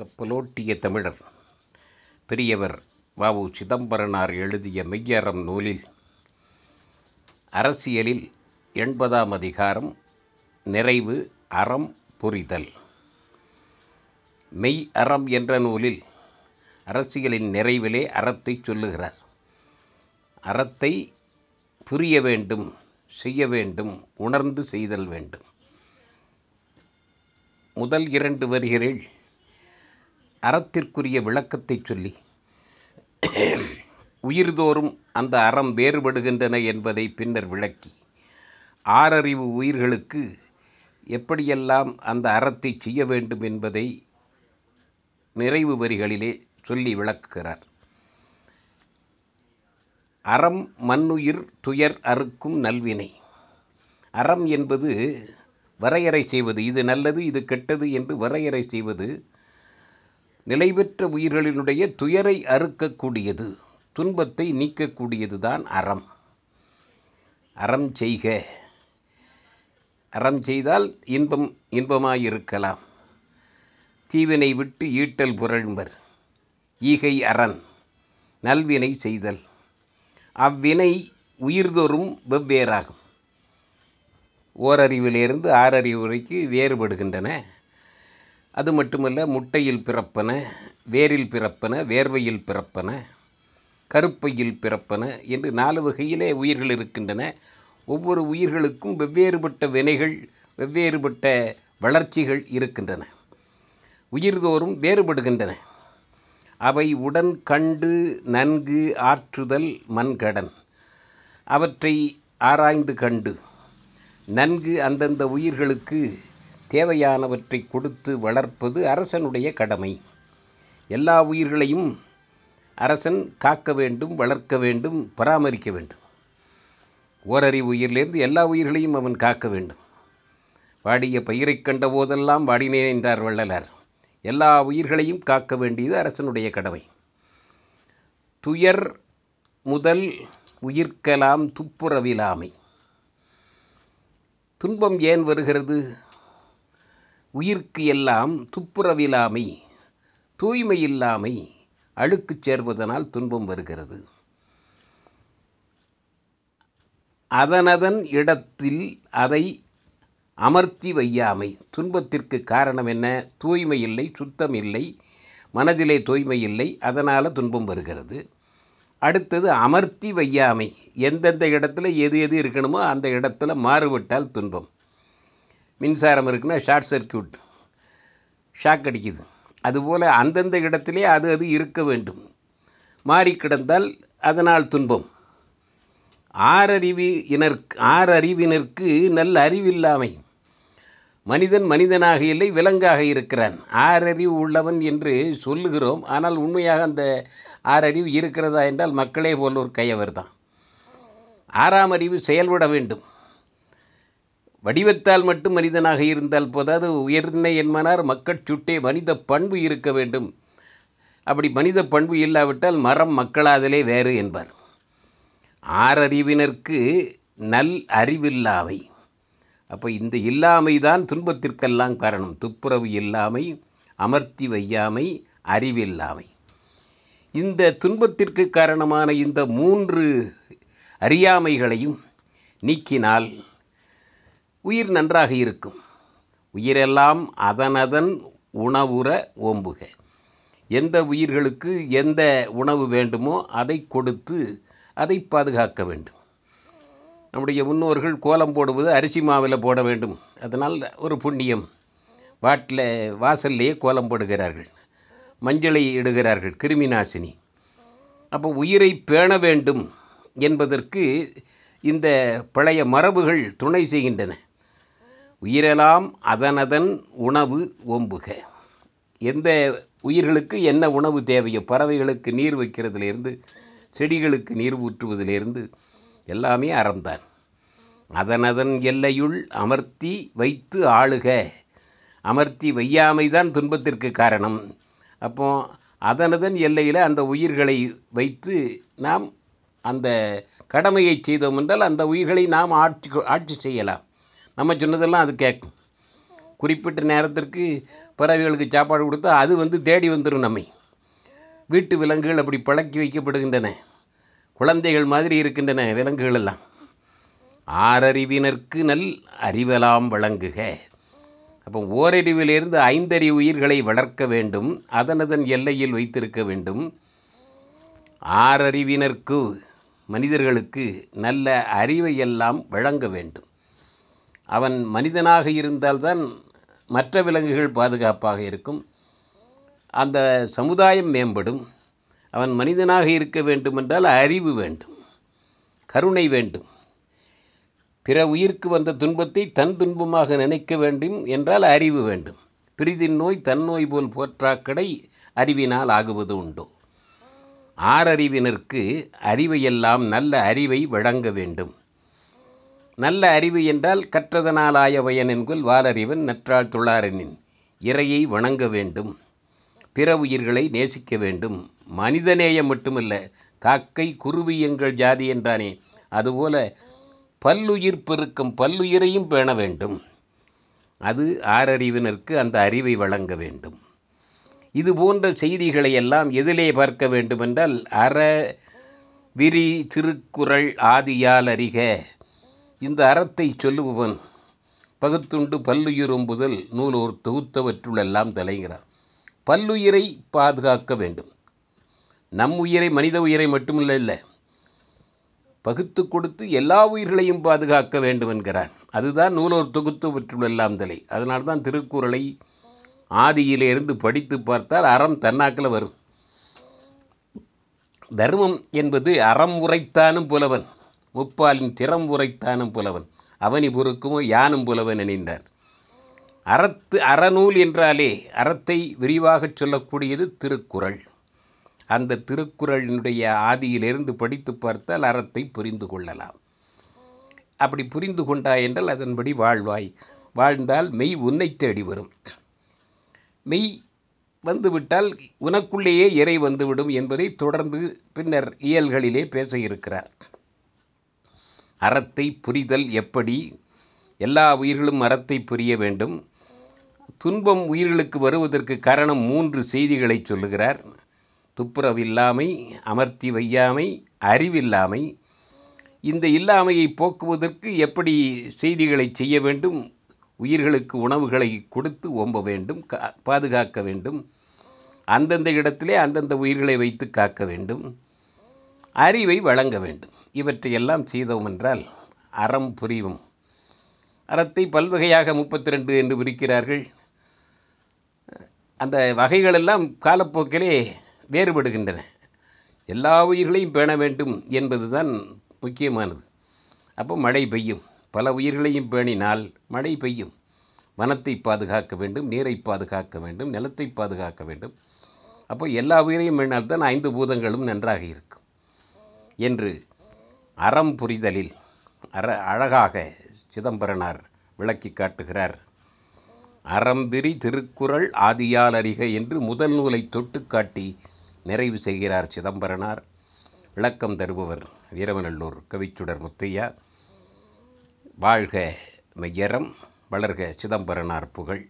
கப்பலோட்டிய தமிழர். பெரியவர் வஉ சிதம்பரனார் எழுதிய மெய்யறம் நூலில் அரசியலில் எண்பதாம் அதிகாரம் நிறைவு அறம் புரிதல். மெய் அறம் என்ற நூலில் அரசியலின் நிறைவிலே அறத்தை சொல்லுகிறார். அறத்தை புரிய வேண்டும் செய்ய வேண்டும் உணர்ந்து செய்தல் வேண்டும். முதல் இரண்டு வரிகளில் அறத்திற்குரிய விளக்கத்தை சொல்லி உயிர்தோறும் அந்த அறம் வேறுபடுகின்றன என்பதை பின்னர் விளக்கி ஆறறிவு உயிர்களுக்கு எப்படியெல்லாம் அந்த அறத்தை செய்ய வேண்டும் என்பதை நிறைவு வரிகளிலே சொல்லி விளக்குகிறார். அறம் மண்ணுயிர் துயர் அறுக்கும் நல்வினை. அறம் என்பது வரையறை செய்வது. இது நல்லது இது கெட்டது என்று வரையறை செய்வது நிலைபெற்ற உயிர்களினுடைய துயரை அறுக்கக்கூடியது துன்பத்தை நீக்கக்கூடியது தான் அறம். அறம் செய்க. அறம் செய்தால் இன்பம் இன்பமாயிருக்கலாம். தீவினை விட்டு ஈட்டல் புரழ்வர் ஈகை அரண் நல்வினை செய்தல். அவ்வினை உயிர்தொறும் வெவ்வேறாகும். ஓரறிவிலிருந்து ஆறறிவு வரைக்கு வேறுபடுகின்றன. அது மட்டுமல்ல முட்டையில் பிறப்பன வேரில் பிறப்பன வேர்வையில் பிறப்பன கருப்பையில் பிறப்பன என்று நாலு வகையிலே உயிர்கள் இருக்கின்றன. ஒவ்வொரு உயிர்களுக்கும் வெவ்வேறுபட்ட வினைகள் வெவ்வேறுபட்ட வளர்ச்சிகள் இருக்கின்றன. உயிர்தோறும் வேறுபடுகின்றன. அவை உடன் கண்டு நன்கு ஆற்றுதல் மண்கடன். அவற்றை ஆராய்ந்து கண்டு நன்கு அந்தந்த உயிர்களுக்கு தேவையானவற்றை கொடுத்து வளர்ப்பது அரசனுடைய கடமை. எல்லா உயிர்களையும் அரசன் காக்க வேண்டும் வளர்க்க வேண்டும் பராமரிக்க வேண்டும். ஓரறிவு உயிரிலிருந்து எல்லா உயிர்களையும் அவன் காக்க வேண்டும். வாடிய பயிரை கண்ட போதெல்லாம் வாடினேன் என்றார் வள்ளலார். எல்லா உயிர்களையும் காக்க வேண்டியது அரசனுடைய கடமை. துயர் முதல் உயிர்க்கலாம் துப்புரவிலாமை. துன்பம் ஏன் வருகிறது? உயிர்க்கு எல்லாம் துப்புரவிலாமை தூய்மை இல்லாமை அழுக்கு சேர்வதனால் துன்பம் வருகிறது. அதனதன் இடத்தில் அதை அமர்த்தி வையாமை. துன்பத்திற்கு காரணம் என்ன? தூய்மை இல்லை சுத்தம் இல்லை மனதிலே தூய்மை இல்லை அதனால் துன்பம் வருகிறது. அடுத்தது அமர்த்தி வையாமை. எந்தெந்த இடத்துல எது எது இருக்கணுமோ அந்த இடத்துல மாறுபட்டால் துன்பம். மின்சாரம் இருக்குன்னா ஷார்ட் சர்க்கியூட் ஷாக் அடிக்குது. அதுபோல் அந்தந்த இடத்திலே அது அது இருக்க வேண்டும். மாறி கிடந்தால் அதனால் துன்பம். ஆறறிவு ஆறறிவினருக்கு நல்ல அறிவில்லாமை. மனிதன் மனிதனாக இல்லை விலங்காக இருக்கிறான். ஆறறிவு உள்ளவன் என்று சொல்லுகிறோம். ஆனால் உண்மையாக அந்த ஆறறிவு இருக்கிறதா என்றால் மக்களே போல் ஒரு கையவர் தான் ஆறாம் அறிவு செயல்பட வேண்டும். வடிவத்தால் மட்டும் மனிதனாக இருந்தால் போதாது உயர்ந்த என்மனார் மக்கள் சுட்டே மனித பண்பு இருக்க வேண்டும். அப்படி மனித பண்பு இல்லாவிட்டால் மரம் மக்களாதலே வேறு என்பார். ஆறறிவினருக்கு நல் அறிவில்லாமை. அப்போ இந்த இல்லாமை தான் துன்பத்திற்கெல்லாம் காரணம். துப்புரவு இல்லாமை அமர்த்தி வையாமை அறிவில்லாமை. இந்த துன்பத்திற்கு காரணமான இந்த மூன்று அறியாமைகளையும் நீக்கினால் உயிர் நன்றாக இருக்கும். உயிரெல்லாம் அதனதன் உணவுற ஓம்புக. எந்த உயிர்களுக்கு எந்த உணவு வேண்டுமோ அதை கொடுத்து அதை பாதுகாக்க வேண்டும். நம்முடைய முன்னோர்கள் கோலம் போடுவது அரிசி மாவில் போட வேண்டும். அதனால் ஒரு புண்ணியம். வாட்டில் வாசல்லையே கோலம் போடுகிறார்கள். மஞ்சளை இடுகிறார்கள் கிருமி நாசினி அப்போ உயிரை பேண வேண்டும் என்பதற்கு இந்த பழைய மரபுகள் துணை செய்கின்றன. உயிரெல்லாம் அதனதன் உணவு ஓம்புக. எந்த உயிர்களுக்கு என்ன உணவு தேவையோ பறவைகளுக்கு நீர் வைக்கிறதுலேருந்து செடிகளுக்கு நீர் ஊற்றுவதிலிருந்து எல்லாமே அறம்தான். அதனதன் எல்லையுள் அமர்த்தி வைத்து ஆளுக. அமர்த்தி வையாமை தான் துன்பத்திற்கு காரணம். அப்போ அதனதன் எல்லையில் அந்த உயிர்களை வைத்து நாம் அந்த கடமையை செய்தோம் என்றால் அந்த உயிர்களை நாம் ஆட்சி ஆட்சி செய்யலாம். நம்ம சொன்னதெல்லாம் அது கேட்கும் குறிப்பிட்ட நேரத்திற்கு பறவைகளுக்கு சாப்பாடு கொடுத்தா அது வந்து தேடி வந்துடும் நம்மை. வீட்டு விலங்குகள் அப்படி பழக்கி வைக்கப்படுகின்றன. குழந்தைகள் மாதிரி இருக்கின்றன விலங்குகள் எல்லாம். ஆறறிவினருக்கு நல் அறிவலாம் வழங்குக. அப்போ ஓரறிவிலிருந்து ஐந்தறிவு உயிர்களை வளர்க்க வேண்டும். அதனதன் எல்லையில் வைத்திருக்க வேண்டும். ஆறறிவினருக்கு மனிதர்களுக்கு நல்ல அறிவை எல்லாம் வழங்க வேண்டும். அவன் மனிதனாக இருந்தால்தான் மற்ற விலங்குகள் பாதுகாப்பாக இருக்கும். அந்த சமுதாயம் மேம்படும். அவன் மனிதனாக இருக்க வேண்டுமென்றால் அறிவு வேண்டும். கருணை வேண்டும். பிற உயிர்க்கு வந்த துன்பத்தை தன் துன்பமாக நினைக்க வேண்டும் என்றால் அறிவு வேண்டும். பிரிதின் நோய் தன் நோய் போல் போற்றாக்கடை அறிவினால் ஆகுவது உண்டோ. ஆறறிவினருக்கு அறிவையெல்லாம் நல்ல அறிவை வழங்க வேண்டும். நல்ல அறிவு என்றால் கற்றதனாலாய பயனென்குள் வாலறிவன் நற்றாள் துளாரனின். இறையை வணங்க வேண்டும். பிற உயிர்களை நேசிக்க வேண்டும். மனிதநேயம் மட்டுமல்ல காக்கை குருவி எங்கள் ஜாதி என்றானே. அதுபோல பல்லுயிர் பெருக்கம் பல்லுயிரையும் பேண வேண்டும். அது ஆறறிவினருக்கு அந்த அறிவை வழங்க வேண்டும். இது போன்ற செய்திகளை எல்லாம் எதிலே பார்க்க வேண்டுமென்றால் அற விரி திருக்குறள் ஆதியால் அறிக. இந்த அறத்தை சொல்லுபவன் பகுத்துண்டு பல்லுயிரும் முதல் நூலோர் தொகுத்தவற்றுள்ளெல்லாம் தலைகிறான் பல்லுயிரை பாதுகாக்க வேண்டும். நம் உயிரை மனித உயிரை மட்டுமில்லை இல்லை பகுத்து கொடுத்து எல்லா உயிர்களையும் பாதுகாக்க வேண்டும் என்கிறான். அதுதான் நூலோர் தொகுத்தவற்றுள்ளெல்லாம் தலை. அதனால் தான் திருக்குறளை ஆதியிலிருந்து படித்து பார்த்தால் அறம் தன்னாக்கில் வரும். தர்மம் என்பது அறம் உரைத்தானும் புலவன். முப்பாலின் திறம் உரைத்தானும் புலவன். அவனி பொறுக்குமோ யானும் புலவன் நினைந்தார் அறத்து அறநூல் என்றாலே அறத்தை விரிவாகச் சொல்லக்கூடியது திருக்குறள். அந்த திருக்குறளினுடைய ஆதியிலிருந்து படித்து பார்த்தால் அறத்தை புரிந்து கொள்ளலாம். அப்படி புரிந்து கொண்டாய் என்றால் அதன்படி வாழ்வாய். வாழ்ந்தால் மெய் உன்னை தேடி வரும். மெய் வந்துவிட்டால் உனக்குள்ளேயே இறை வந்துவிடும் என்பதை தொடர்ந்து பின்னர் இயல்களிலே பேச இருக்கிறார். அறத்தை புரிதல் எப்படி? எல்லா உயிர்களும் அறத்தை புரிய வேண்டும். துன்பம் உயிர்களுக்கு வருவதற்கு காரணம் மூன்று செய்திகளை சொல்லுகிறார். துப்புரவில்லாமை அமர்த்தி வையாமை அறிவில்லாமை. இந்த இல்லாமையை போக்குவதற்கு எப்படி செய்திகளை செய்ய வேண்டும்? உயிர்களுக்கு உணவுகளை கொடுத்து ஓம்ப வேண்டும் கா- பாதுகாக்க வேண்டும். அந்தந்த இடத்திலே அந்தந்த உயிர்களை வைத்து காக்க வேண்டும். அறிவை வழங்க வேண்டும். இவற்றையெல்லாம் செய்தோம் என்றால் அறம் புரியும். அறத்தை பல்வகையாக முப்பத்தி ரெண்டு என்று விரிக்கிறார்கள். அந்த வகைகளெல்லாம் காலப்போக்கிலே வேறுபடுகின்றன. எல்லா உயிர்களையும் பேண வேண்டும் என்பதுதான் முக்கியமானது. அப்போ மழை பெய்யும். பல உயிர்களையும் பேணினால் மழை பெய்யும். வனத்தை பாதுகாக்க வேண்டும் நீரை பாதுகாக்க வேண்டும் நிலத்தை பாதுகாக்க வேண்டும். அப்போ எல்லா உயிரையும் பேணினால்தான் ஐந்து பூதங்களும் நன்றாக இருக்கும். என்று அறம் புரிதலில் அற அழகாக சிதம்பரனார் விளக்கி காட்டுகிறார். அறம்பிரி திருக்குறள் ஆதியால் அறிக என்று முதல் நூலை தொட்டு காட்டி நிறைவு செய்கிறார் சிதம்பரனார். விளக்கம் தருபவர் வீரவநல்லூர் கவிச்சுடர் முத்தையா. வாழ்க மெய்யரம் வளர்க சிதம்பரனார் புகழ்.